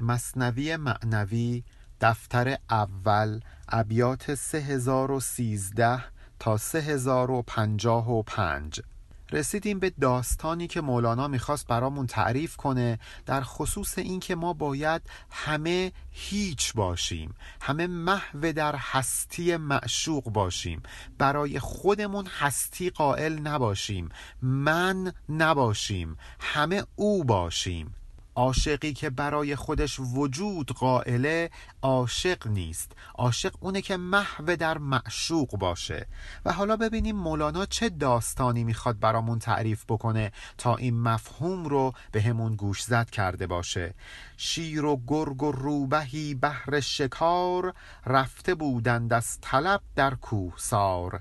مصنوی معنوی دفتر اول ابیات 3013 تا 3055 رسیدیم به داستانی که مولانا می‌خواست برامون تعریف کنه در خصوص اینکه ما باید همه هیچ باشیم همه محو در هستی معشوق باشیم. برای خودمون هستی قائل نباشیم من نباشیم همه او باشیم. عاشقی که برای خودش وجود قائله عاشق نیست. عاشق اونه که محو در معشوق باشه. و حالا ببینیم مولانا چه داستانی می‌خواد برامون تعریف بکنه تا این مفهوم رو به همون گوش زد کرده باشه. شیر و گرگ و روبهی بهر شکار رفته بودند از طلب در کوهسار.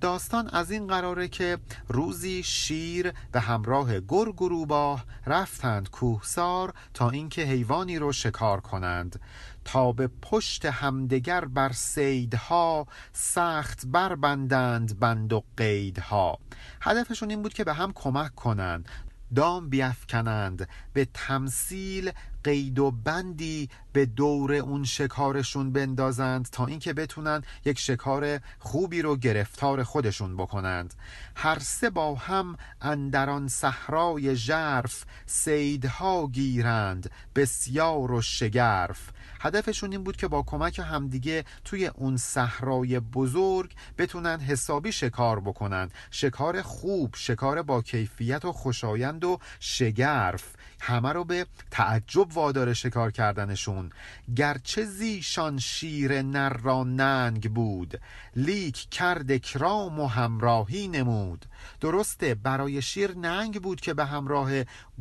داستان از این قراره که روزی شیر به همراه گرگ و رفتند کوهسار تا اینکه حیوانی رو شکار کنند. تا به پشت همدگر بر سیدها سخت بربندند بند و قیدها. هدفشون این بود که به هم کمک کنند. دام بیافکنند. به تمثیل قید و بندی به دور اون شکارشون بندازند تا اینکه بتونن یک شکار خوبی رو گرفتار خودشون بکنند. هر سه با هم اندران صحرای ژرف سیدها گیرند. بسیار و شگرف. هدفشون این بود که با کمک همدیگه توی اون صحرای بزرگ بتونن حسابی شکار بکنن. شکار خوب شکار با کیفیت و خوشایند و شگرف. همه رو به تعجب وادار شکار کردنشون. گرچه زیشان شیر نر را ننگ بود لیک کرد اکرام و همراهی نمود. درسته برای شیر ننگ بود که به همراه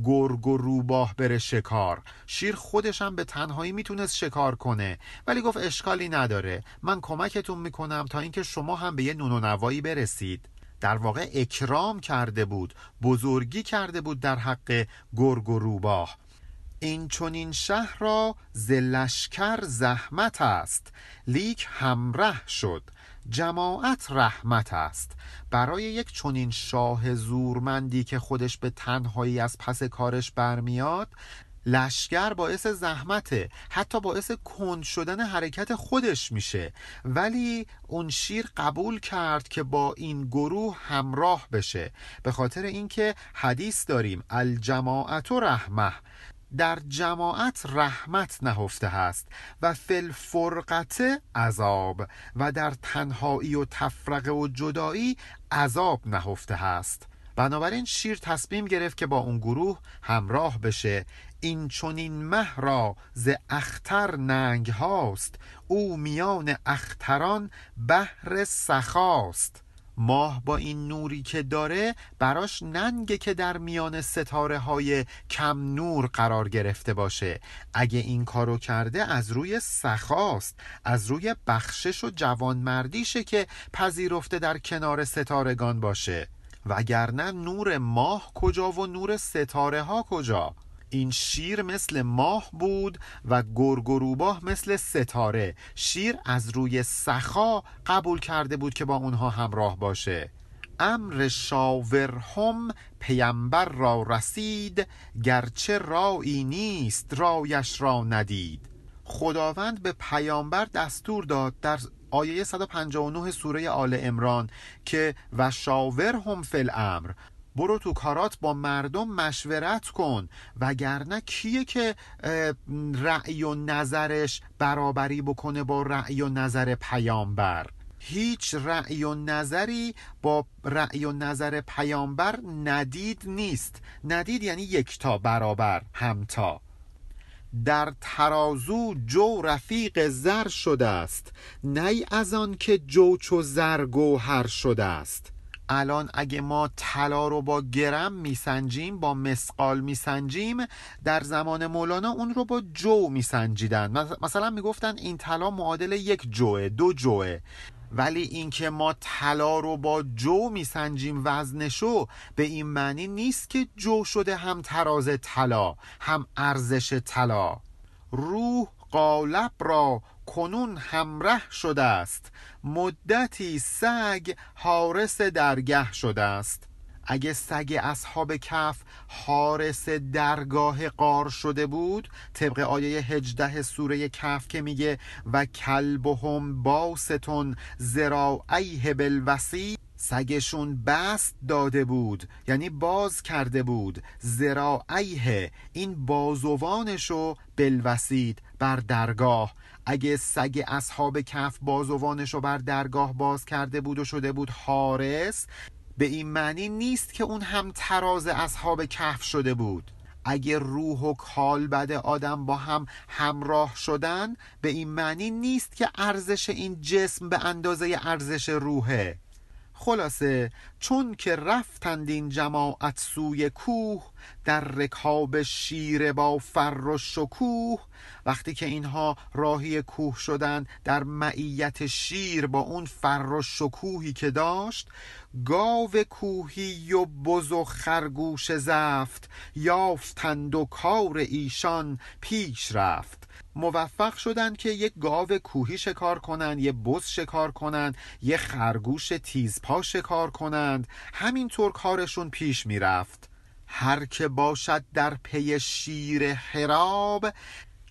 گرگ و روباه بره شکار. شیر خودش هم به تنهایی می‌تونست شکار کنه ولی گفت اشکالی نداره. من کمکتون می‌کنم تا اینکه شما هم به یه نون و نوایی برسید. در واقع اکرام کرده بود بزرگی کرده بود در حق گرگ و روباه. این چونین شهر را زلشکر زحمت است. لیک همره شد. جماعت رحمت است. برای یک چونین شاه زورمندی که خودش به تنهایی از پس کارش برمیاد لشکر باعث زحمته حتی باعث کند شدن حرکت خودش میشه. ولی اون شیر قبول کرد که با این گروه همراه بشه. به خاطر اینکه حدیث داریم الجماعت و رحمه. در جماعت رحمت نهفته هست و فل فرقت عذاب و در تنهایی و تفرقه و جدایی عذاب نهفته هست بنابراین شیر تصمیم گرفت که با اون گروه همراه بشه. این چونین مه را ز اختر ننگ هاست. او میان اختران بهر سخاست. ماه با این نوری که داره براش ننگه که در میان ستاره های کم نور قرار گرفته باشه. اگه این کارو کرده از روی سخاست از روی بخشش و جوانمردیشه که پذیرفته در کنار ستارگان باشه. وگرنه نور ماه کجا و نور ستاره ها کجا؟ این شیر مثل ماه بود و گرگ و روباه مثل ستاره. شیر از روی سخا قبول کرده بود که با اونها همراه باشه. امر شاورهم پیمبر را رسید گرچه رایی نیست رایش را ندید. خداوند به پیامبر دستور داد در آیه 159 سوره آل امران که و شاور هم فل امر برو تو کارات با مردم مشورت کن وگرنه کیه که رأی و نظرش برابری بکنه با رأی و نظر پیامبر؟ هیچ رأی و نظری با رأی و نظر پیامبر ندید نیست. ندید یعنی یکتا برابر همتا در ترازو جو رفیق زر شده است نی از آن که جو چو زر گوهر شده است. الان اگه ما طلا رو با گرم میسنجیم با مسقال میسنجیم در زمان مولانا اون رو با جو میسنجیدن. مثلا می‌گفتن این طلا معادل یک جوه دو جوه. ولی اینکه ما طلا رو با جو میسنجیم وزنشو به این معنی نیست که جو شده هم تراز طلا هم ارزش طلا. روح قالب را کنون همره شده است. مدتی سگ حارس درگه شده است اگه سگ اصحاب کف حارس درگاه قار شده بود طبق آیه هجده سوره کف که میگه و کلبهم باستون زراعیه بالوسی سگشون بست داده بود یعنی باز کرده بود. زراعیه این بازوانشو بلوسید بر درگاه. اگه سگ اصحاب کف بازوانشو بر درگاه باز کرده بود و شده بود حارس به این معنی نیست که اون هم تراز اصحاب کف شده بود. اگه روح و کالبد آدم با هم همراه شدن به این معنی نیست که ارزش این جسم به اندازه ارزش روحه. خلاصه چون که رفتند این جماعت سوی کوه در رکاب شیر با فر و شکوه. وقتی که اینها راهی کوه شدن در معیت شیر با اون فر و شکوهی که داشت گاو کوهی و بز و خرگوش زفت یافتند و کار ایشان پیش رفت. موفق شدند که یک گاو کوهی شکار کنند یه بز شکار کنند یه خرگوش تیزپا شکار کنند. همینطور کارشون پیش می‌رفت. هر که باشد در پی شیر حراب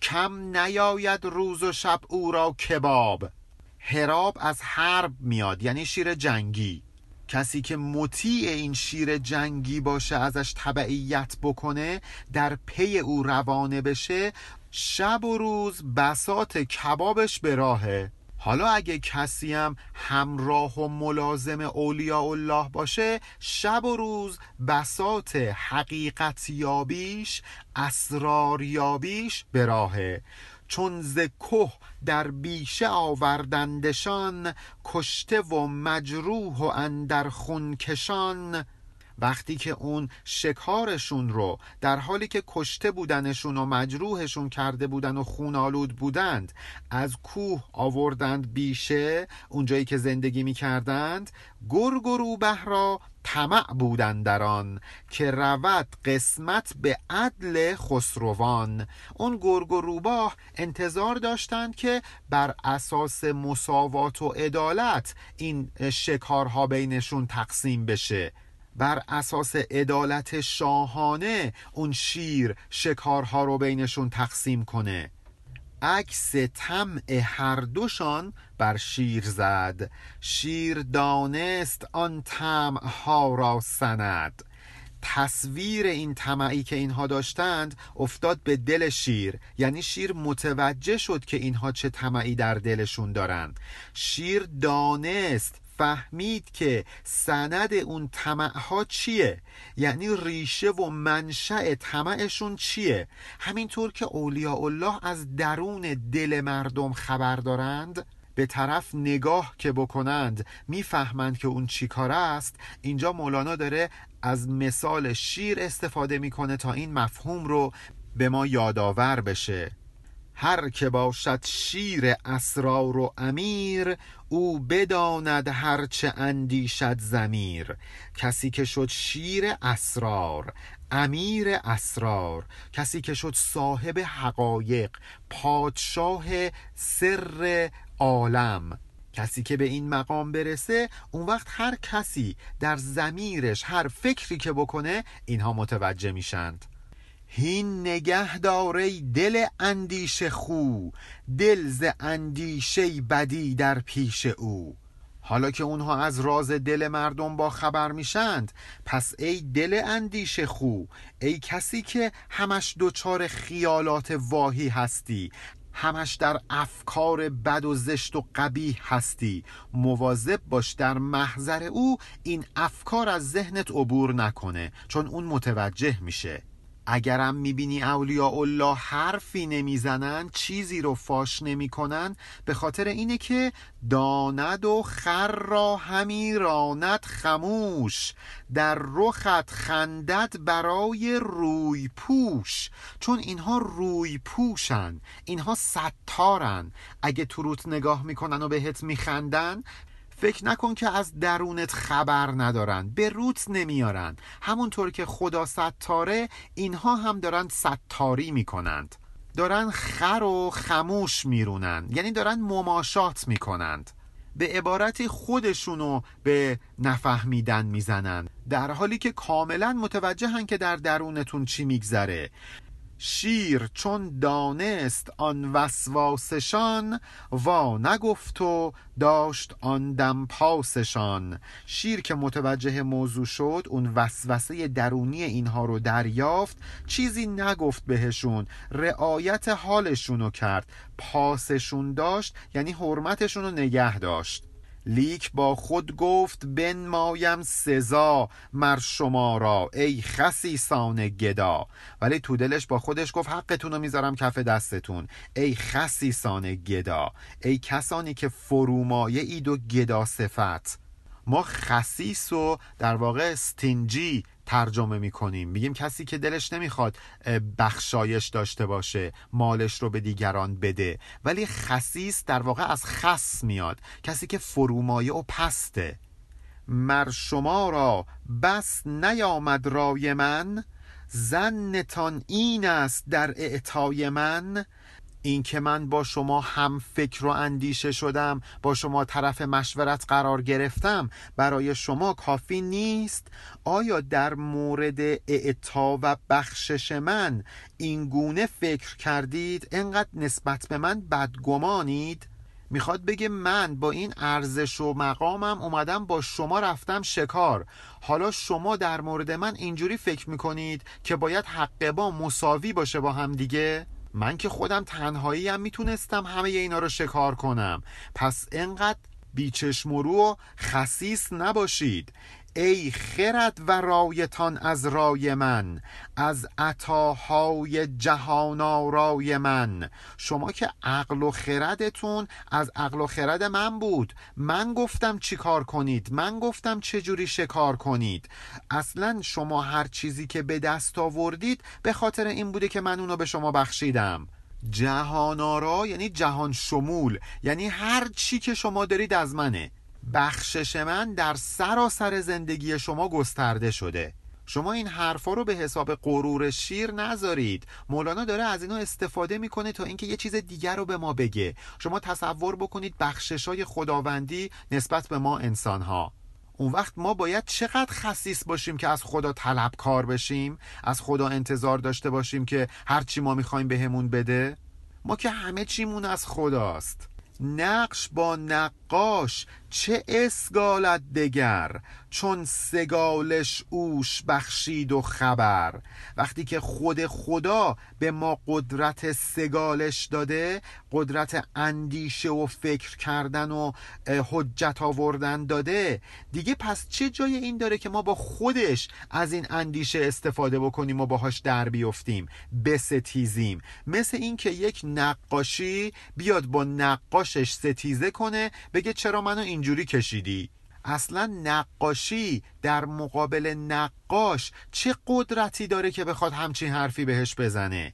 کم نیاید روز و شب او را کباب. حراب از حرب میاد یعنی شیر جنگی. کسی که مطیع این شیر جنگی باشه ازش تبعیت بکنه در پی او روانه بشه شب و روز بسات کبابش به راهه. حالا اگه کسی هم همراه و ملازم اولیاء الله باشه شب و روز بسات حقیقت یابیش اسرار یابیش به راهه. چون ز کوه در بیشه آوردندشان کشته و مجروح و اندر خون کشان وقتی که اون شکارشون رو در حالی که کشته بودنشون و مجروحشون کرده بودن و خونالود بودند از کوه آوردند بیشه اونجایی که زندگی می کردند گرگ و روبه را طمع بودن در آن که رود قسمت به عدل خسروان. اون گرگ و روباه انتظار داشتند که بر اساس مساوات و عدالت این شکارها بینشون تقسیم بشه. بر اساس عدالت شاهانه اون شیر شکارها رو بینشون تقسیم کنه. عکس طمع هر دوشان بر شیر زد. شیر دانست آن طمع ها را سند. تصویر این طمعی که اینها داشتند افتاد به دل شیر. یعنی شیر متوجه شد که اینها چه طمعی در دلشون دارند. شیر دانست فهمید که سند اون طمعها چیه؟ یعنی ریشه و منشأ طمعشون چیه؟ همینطور که اولیاء الله از درون دل مردم خبر دارند به طرف نگاه که بکنند می‌فهمند که اون چی کار است. اینجا مولانا داره از مثال شیر استفاده می‌کنه تا این مفهوم رو به ما یادآور بشه. هر که باشد شیر اسرار و امیر او بداند هرچه اندیشد زمیر کسی که شد شیر اسرار امیر اسرار. کسی که شد صاحب حقایق پادشاه سر عالم. کسی که به این مقام برسه اون وقت هر کسی در زمیرش هر فکری که بکنه اینها متوجه میشند. هین نگه داره دل اندیشه خو دل ز اندیشه بدی در پیش او. حالا که اونها از راز دل مردم با خبر میشند پس ای دل اندیشه خو ای کسی که همش دچار خیالات واهی هستی همش در افکار بد و زشت و قبیح هستی. مواظب باش در محضر او این افکار از ذهنت عبور نکنه چون اون متوجه میشه. اگرم می‌بینی اولیاء الله حرفی نمی‌زنن چیزی رو فاش نمی‌کنن به خاطر اینه که داند و خر را همی راند خموش. در رخت خندت برای روی پوش. چون اینها روی پوشن اینها ستارن. اگه تو روت نگاه می‌کنن و بهت میخندن فکر نکن که از درونت خبر ندارن به روت نمیارن. همونطور که خدا ستاره اینها هم دارن ستاری می‌کنند. دارن خر و خموش میرونن یعنی دارن مماشات می‌کنند. به عبارتی خودشونو به نفهمیدن می‌زنن در حالی که کاملا متوجهن که در درونتون چی میگذره. شیر چون دانست آن وسواسشان وا نگفت و داشت آن دم پاسشان. شیر که متوجه موضوع شد اون وسوسه درونی اینها رو دریافت چیزی نگفت بهشون رعایت حالشونو کرد. پاسشون داشت یعنی حرمتشون رو نگه داشت. لیک با خود گفت مایم سزا مر شما را ای خسیسان گدا. ولی تو دلش با خودش گفت حقتون رو می‌ذارم کف دستتون. ای خسیسان گدا ای کسانی که فرومایه اید و گدا صفت. ما خسیس و در واقع استینجی ترجمه می‌کنیم. میگیم کسی که دلش نمی‌خواد بخشایش داشته باشه مالش رو به دیگران بده. ولی خسیس در واقع از خس میاد. کسی که فرومایه و پسته. مر شما را بس نیامد رای من زنتان این است در اعطای من. این که من با شما هم فکر و اندیشه شدم با شما طرف مشورت قرار گرفتم برای شما کافی نیست؟ آیا در مورد اعطا و بخشش من این گونه فکر کردید؟ انقدر نسبت به من بدگمانید؟ می‌خواد بگه من با این ارزش و مقامم اومدم با شما رفتم شکار. حالا شما در مورد من اینجوری فکر می‌کنید که باید حق با مساوی باشه با هم دیگه؟ من که خودم تنهایی هم می‌تونستم همه اینا رو شکار کنم. پس انقدر بیچشم و خسیس نباشید. ای خرد و رایتان از رای من از عطاهای جهان آرای من. شما که عقل و خردتون از عقل و خرد من بود من گفتم چی کار کنید من گفتم چه جوری شکار کنید. اصلا شما هر چیزی که به دست آوردید به خاطر این بوده که من اونو به شما بخشیدم. جهان یعنی جهان شمول یعنی هر چی که شما دارید از منه. بخشش من در سراسر زندگی شما گسترده شده. شما این حرفا رو به حساب غرور شیر نذارید. مولانا داره از اینا استفاده می‌کنه تا اینکه یه چیز دیگر رو به ما بگه. شما تصور بکنید بخشش های خداوندی نسبت به ما انسان ها اون وقت ما باید چقدر خصیص باشیم که از خدا طلبکار بشیم از خدا انتظار داشته باشیم که هرچی ما می‌خوایم بهمون بده؟ ما که همه چیمون از خداست. نقش با نقاش چه اسگالت دگر چون سگالش اوش بخشید و خبر. وقتی که خود خدا به ما قدرت سگالش داده قدرت اندیشه و فکر کردن و حجت آوردن داده دیگه پس چه جای این داره که ما با خودش از این اندیشه استفاده بکنیم و باهاش در بیفتیم بستیزیم؟ مثل اینکه یک نقاشی بیاد با نقاشش ستیزه کنه بگه چرا منو اینجوری کشیدی؟ اصلا نقاشی در مقابل نقاش چه قدرتی داره که بخواد همچین حرفی بهش بزنه؟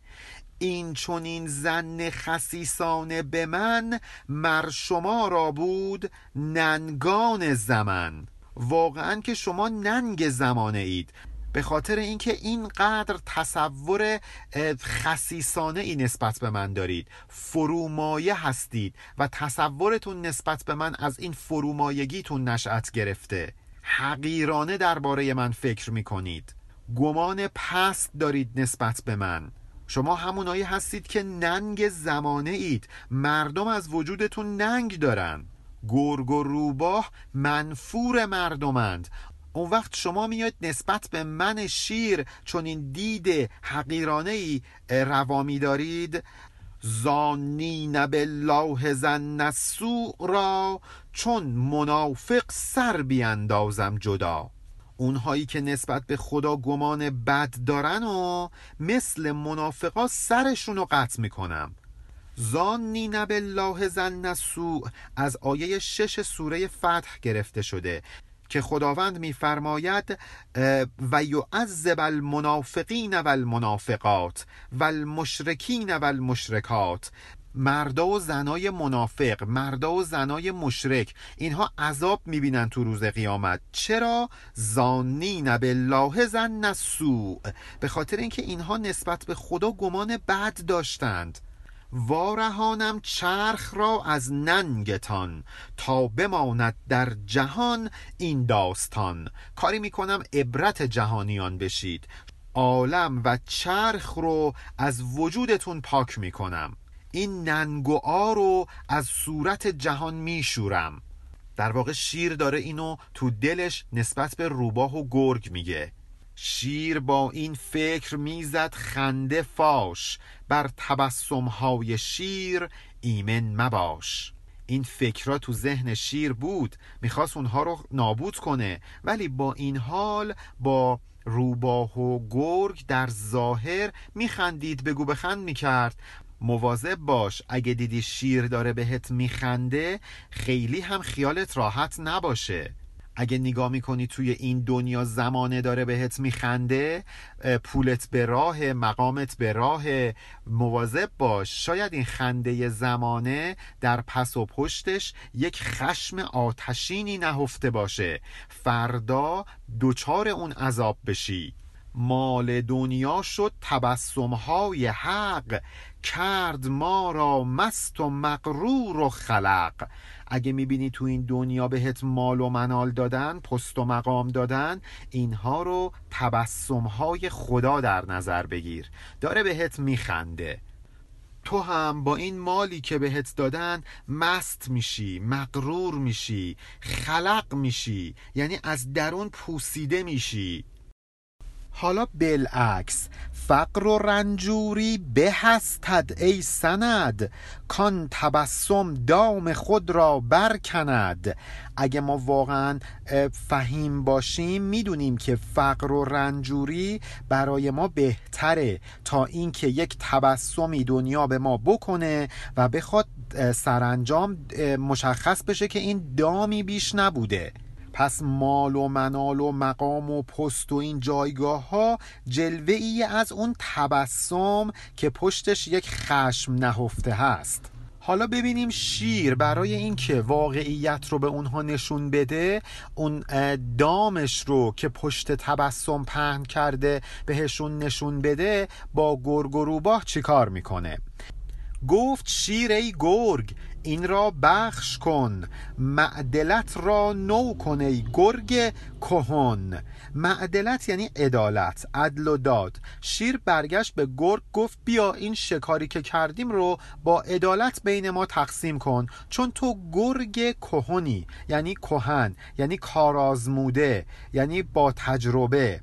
این چون این زن خسیسانه به من مر شما را بود ننگان زمن. واقعا که شما ننگ زمانه اید. به خاطر اینکه اینقدر تصور خصیصانه ای نسبت به من دارید. فرومایه هستید و تصورتون نسبت به من از این فرومایگیتون نشأت گرفته. حقیرانه درباره من فکر می کنید گمان پست دارید نسبت به من. شما همونایی هستید که ننگ زمانه اید مردم از وجودتون ننگ دارن. گرگ و روباه منفور مردمند. اون وقت شما میاد نسبت به من شیر چون این دید حقیرانه ای روامی دارید زانین بالله زن سوء را چون منافق سر بیاندازم جدا. اونهایی که نسبت به خدا گمان بد دارن و مثل منافقا سرشون رو قطع می‌کنم. زانین بالله زن سوء از آیه شش سوره فتح گرفته شده. که خداوند میفرماید و یعذب المنافقین و المنافقات و المشرکین و المشرکات مردا و زنای منافق مردا و زنای مشرک اینها عذاب می‌بینن تو روز قیامت. چرا؟ زانین بالله زن سوء به خاطر اینکه اینها نسبت به خدا گمان بد داشتند. وارهانم چرخ را از ننگتان تا بماند در جهان این داستان. کاری می‌کنم عبرت جهانیان بشید. عالم و چرخ رو از وجودتون پاک می‌کنم. این ننگوآ رو از صورت جهان میشورم. در واقع شیر داره اینو تو دلش نسبت به روباه و گرگ میگه. شیر با این فکر می‌زد خنده فاش بر تبسمهای شیر ایمن مباش. این فکرها تو ذهن شیر بود می‌خواست اونها رو نابود کنه ولی با این حال با روباه و گرگ در ظاهر میخندید بگو بخند می‌کرد. مواظب باش اگه دیدی شیر داره بهت میخنده خیلی هم خیالت راحت نباشه. اگه نگاه می‌کنی توی این دنیا زمانه داره بهت میخنده پولت به راه مقامت به راه مواظب باش. شاید این خنده زمانه در پس و پشتش یک خشم آتشینی نهفته باشه. فردا دوچار اون عذاب بشی. مال دنیا شد تبسمهای حق. کرد ما را مست و مقرور و خلق. اگه می‌بینی تو این دنیا بهت مال و منال دادن پست و مقام دادن اینها رو تبسمهای خدا در نظر بگیر. داره بهت میخنده. تو هم با این مالی که بهت دادن مست میشی مقرور میشی خلق میشی یعنی از درون پوسیده میشی. حالا بالعکس فقر و رنجوری به هستد ای سند. کان تبسم دام خود را برکند. اگه ما واقعا فهیم باشیم می‌دونیم که فقر و رنجوری برای ما بهتره تا اینکه یک تبسمی دنیا به ما بکنه و بخواد سرانجام مشخص بشه که این دامی بیش نبوده. پس مال و منال و مقام و پست و این جایگاه ها جلوه ای از اون تبسم که پشتش یک خشم نهفته هست. حالا ببینیم شیر برای اینکه واقعیت رو به اونها نشون بده اون دامش رو که پشت تبسم پهن کرده بهشون نشون بده با گرگ و روباه چیکار می‌کنه؟ گفت شیر ای گرگ این را بخش کن. معدلت را نو کن ای گرگ کهن. معدلت یعنی عدالت عدل و داد. شیر برگشت به گرگ گفت بیا این شکاری که کردیم رو با عدالت بین ما تقسیم کن چون تو گرگ کهنی یعنی کهن یعنی کارازموده یعنی با تجربه.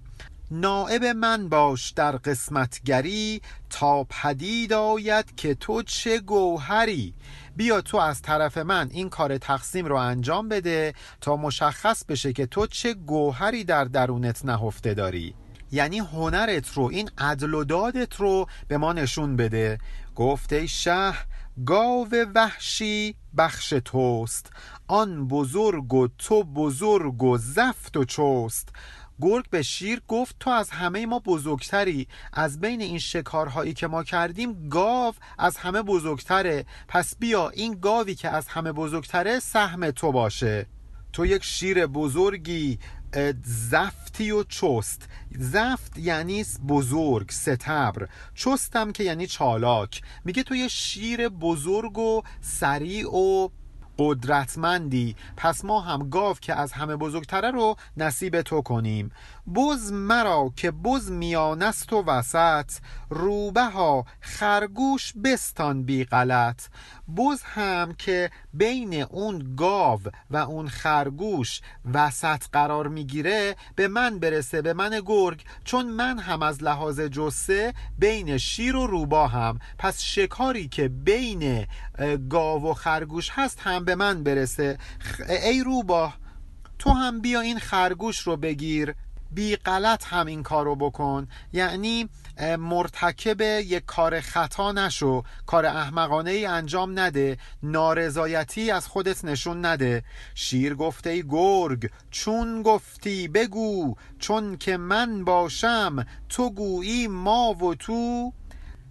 نائب من باش در قسمتگری تا پدید آید که تو چه گوهری؟ بیا تو از طرف من این کار تقسیم رو انجام بده تا مشخص بشه که تو چه گوهری در درونت نهفته داری. یعنی هنرت رو این عدل و دادت رو به ما نشون بده. گفته شه گاو وحشی بخش توست. آن بزرگ و تو بزرگ و زفت و چوست. گرگ به شیر گفت تو از همه ما بزرگتری. از بین این شکارهایی که ما کردیم گاو از همه بزرگتره. پس بیا این گاوی که از همه بزرگتره سهم تو باشه. تو یک شیر بزرگی زفتی و چست. زفت یعنی بزرگ ستبر. چستم که یعنی چالاک. میگه تو یه شیر بزرگ و سریع و قدرتمندی. پس ما هم گاو که از همه بزرگتره رو نصیب تو کنیم. بز مرا که بز میانست و وسط روبه ها خرگوش بستان بی غلط. بز هم که بین اون گاو و اون خرگوش وسط قرار می‌گیره به من برسه به من گرگ. چون من هم از لحاظ جسه بین شیر و روبا هم. پس شکاری که بین گاو و خرگوش هست هم به من برسه. ای روباه تو هم بیا این خرگوش رو بگیر. بی غلط هم این کارو بکن. یعنی مرتکب یک کار خطا نشو. کار احمقانه ای انجام نده. نارضایتی از خودت نشون نده. شیر گفته ای گرگ چون گفتی بگو. چون که من باشم تو گویی ما و تو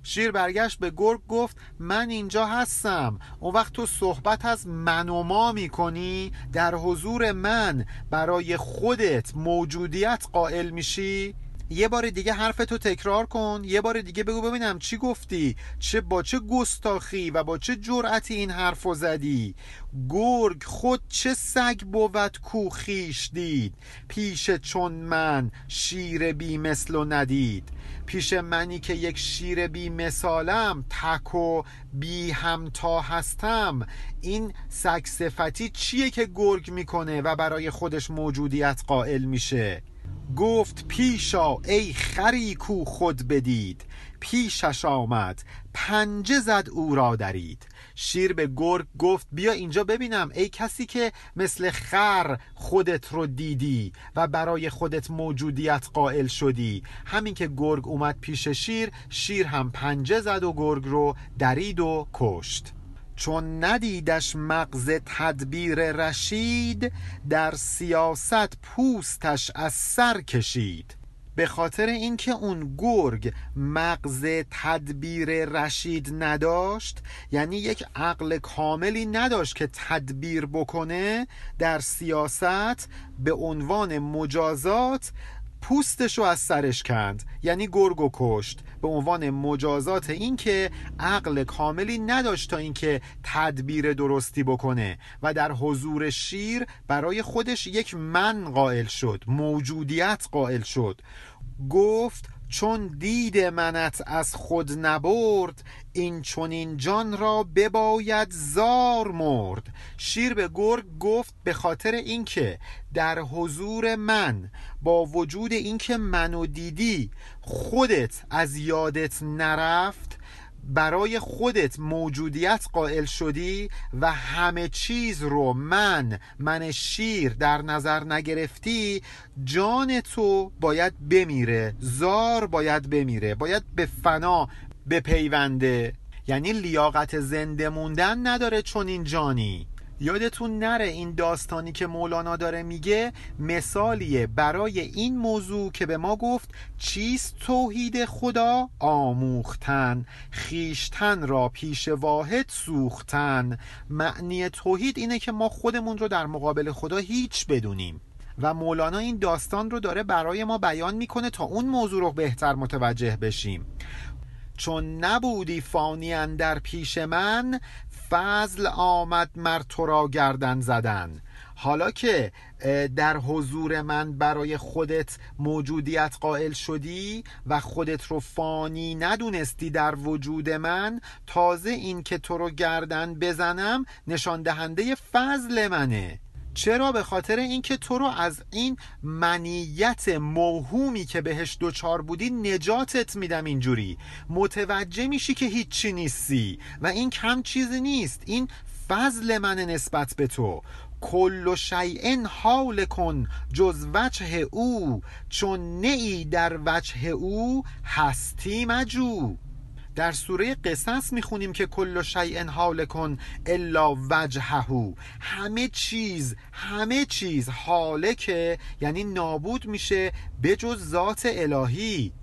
شیر برگشت به گرگ گفت من اینجا هستم. اون وقت تو صحبت از من و ما می‌کنی؟ در حضور من برای خودت موجودیت قائل میشی؟ یه بار دیگه حرفتو تکرار کن. یه بار دیگه بگو ببینم چی گفتی. چه با چه گستاخی و با چه جرأتی این حرفو زدی. گرگ خود چه سگ بود کو خیش دید. پیش چون من شیر بی مثل و ندید. پیش منی که یک شیر بی مثالم تک و بی همتا هستم. این سگ صفتی چیه که گرگ می‌کنه و برای خودش موجودیت قائل میشه؟ گفت پیشا ای خری کو خود بدید. پیشش آمد پنجه زد او را درید. شیر به گرگ گفت بیا اینجا ببینم ای کسی که مثل خر خودت رو دیدی و برای خودت موجودیت قائل شدی. همین که گرگ اومد پیش شیر شیر هم پنجه زد و گرگ رو درید و کشت. چون ندیدش مغز تدبیر رشید در سیاست پوستش از سر کشید. به خاطر اینکه اون گرگ مغز تدبیر رشید نداشت یعنی یک عقل کاملی نداشت که تدبیر بکنه در سیاست به عنوان مجازات پوستش رو از سرش کند یعنی گرگ و کشت به عنوان مجازات این که عقل کاملی نداشت تا اینکه تدبیر درستی بکنه و در حضور شیر برای خودش یک من قائل شد موجودیت قائل شد. گفت چون دید منت از خود نبرد این چون این جان را بباید زار مرد. شیر به گرگ گفت به خاطر اینکه در حضور من با وجود اینکه منو دیدی خودت از یادت نرفت برای خودت موجودیت قائل شدی و همه چیز رو من من شیر در نظر نگرفتی جان تو باید بمیره زار باید بمیره باید به فنا بپیونده. یعنی لیاقت زنده موندن نداره چون این جانی. یادتون نره این داستانی که مولانا داره میگه مثالیه برای این موضوع که به ما گفت چیست توحید خدا؟ آموختن خیشتن را پیش واحد سوختن. معنی توحید اینه که ما خودمون رو در مقابل خدا هیچ بدونیم. و مولانا این داستان رو داره برای ما بیان می‌کنه تا اون موضوع رو بهتر متوجه بشیم. چون نبودی فانی در پیش من فضل آمد مر تو را گردن زدن. حالا که در حضور من برای خودت موجودیت قائل شدی و خودت رو فانی ندونستی در وجود من تازه این که تو رو گردن بزنم نشان دهنده فضل منه. چرا؟ به خاطر اینکه تو رو از این منیت موهومی که بهش دوچار بودی نجاتت میدم اینجوری. متوجه میشی که هیچی نیستی و این کم چیزی نیست. این فضل من نسبت به تو. کل شیء حال کن جز وجه او. چون نی در وجه او هستی مجو. در سوره قصص می‌خونیم که کل شیء حال کن الا وجهه. همه چیز همه چیز حالکه یعنی نابود میشه بجز ذات الهی.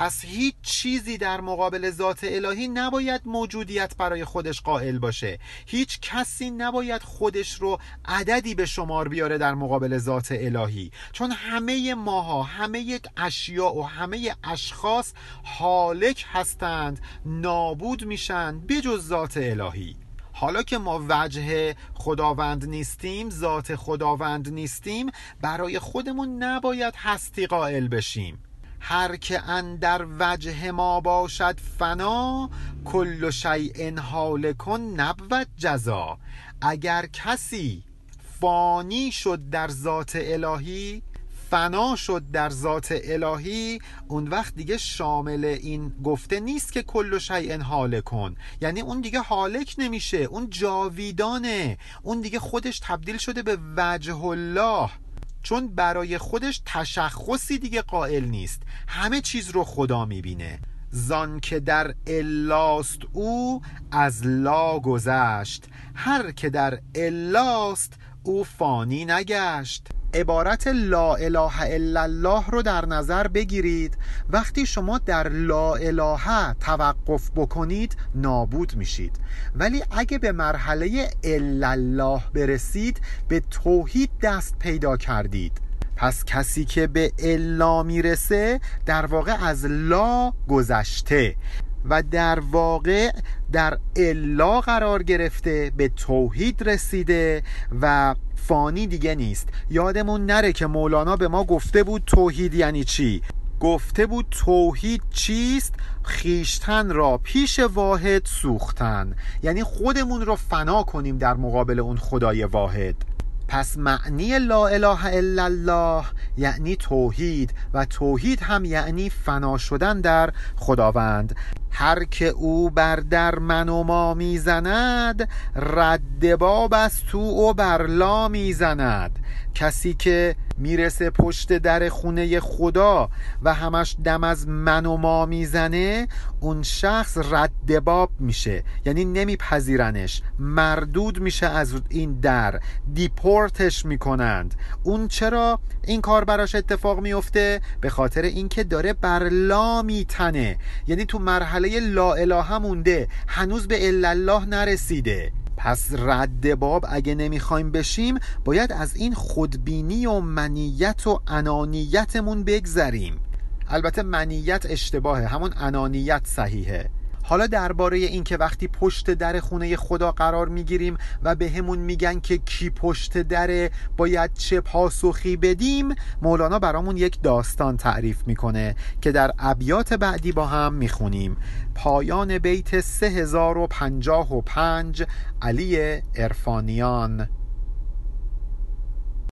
پس هیچ چیزی در مقابل ذات الهی نباید موجودیت برای خودش قائل باشه. هیچ کسی نباید خودش رو عددی به شمار بیاره در مقابل ذات الهی. چون همه ماها همه اشیاء و همه اشخاص حالک هستند نابود میشن بجز ذات الهی. حالا که ما وجه خداوند نیستیم ذات خداوند نیستیم برای خودمون نباید هستی قائل بشیم. هر که اندر وجه ما باشد فنا کل شیء کن نبود جزا. اگر کسی فانی شد در ذات الهی فنا شد در ذات الهی اون وقت دیگه شامل این گفته نیست که کل شیء حال کن یعنی اون دیگه حالک نمیشه اون جاویدانه. اون دیگه خودش تبدیل شده به وجه الله. چون برای خودش تشخصی دیگه قائل نیست. همه چیز رو خدا می‌بینه. زان که در الاست او از لا گذشت. هر که در الاست او فانی نگشت. عبارت لا اله الا الله رو در نظر بگیرید. وقتی شما در لا اله توقف بکنید نابود میشید. ولی اگه به مرحله الا الله برسید به توحید دست پیدا کردید. پس کسی که به الا می‌رسه در واقع از لا گذشته. و در واقع در الا قرار گرفته به توحید رسیده و فانی دیگه نیست. یادمون نره که مولانا به ما گفته بود توحید یعنی چی؟ گفته بود توحید چیست؟ خیشتن را پیش واحد سوختن. یعنی خودمون رو فنا کنیم در مقابل اون خدای واحد. پس معنی لا اله الا الله یعنی توحید و توحید هم یعنی فنا شدن در خداوند. هر که او بر در من و ما می‌زند رد باب از تو و بر لا می‌زند. کسی که می‌رسه پشت در خونه خدا و همش دم از من و ما می‌زنه اون شخص رد باب میشه. یعنی نمیپذیرنش. مردود میشه از این در. دیپورتش می‌کنند. اون چرا این کار براش اتفاق میفته؟ به خاطر اینکه داره بر لا میتنه. یعنی تو مرحله لا اله مونده. هنوز به الا الله نرسیده. پس رد باب اگه نمی‌خوایم بشیم باید از این خودبینی و منیت و انانیتمون بگذریم. البته منیت اشتباهه. همون انانیت صحیحه. حالا درباره این که وقتی پشت در خونه خدا قرار می‌گیریم و به همون میگن که کی پشت دره باید چه پاسخی بدیم مولانا برامون یک داستان تعریف می‌کنه که در ابیات بعدی با هم می‌خونیم. پایان بیت 3055 علی ارفانیان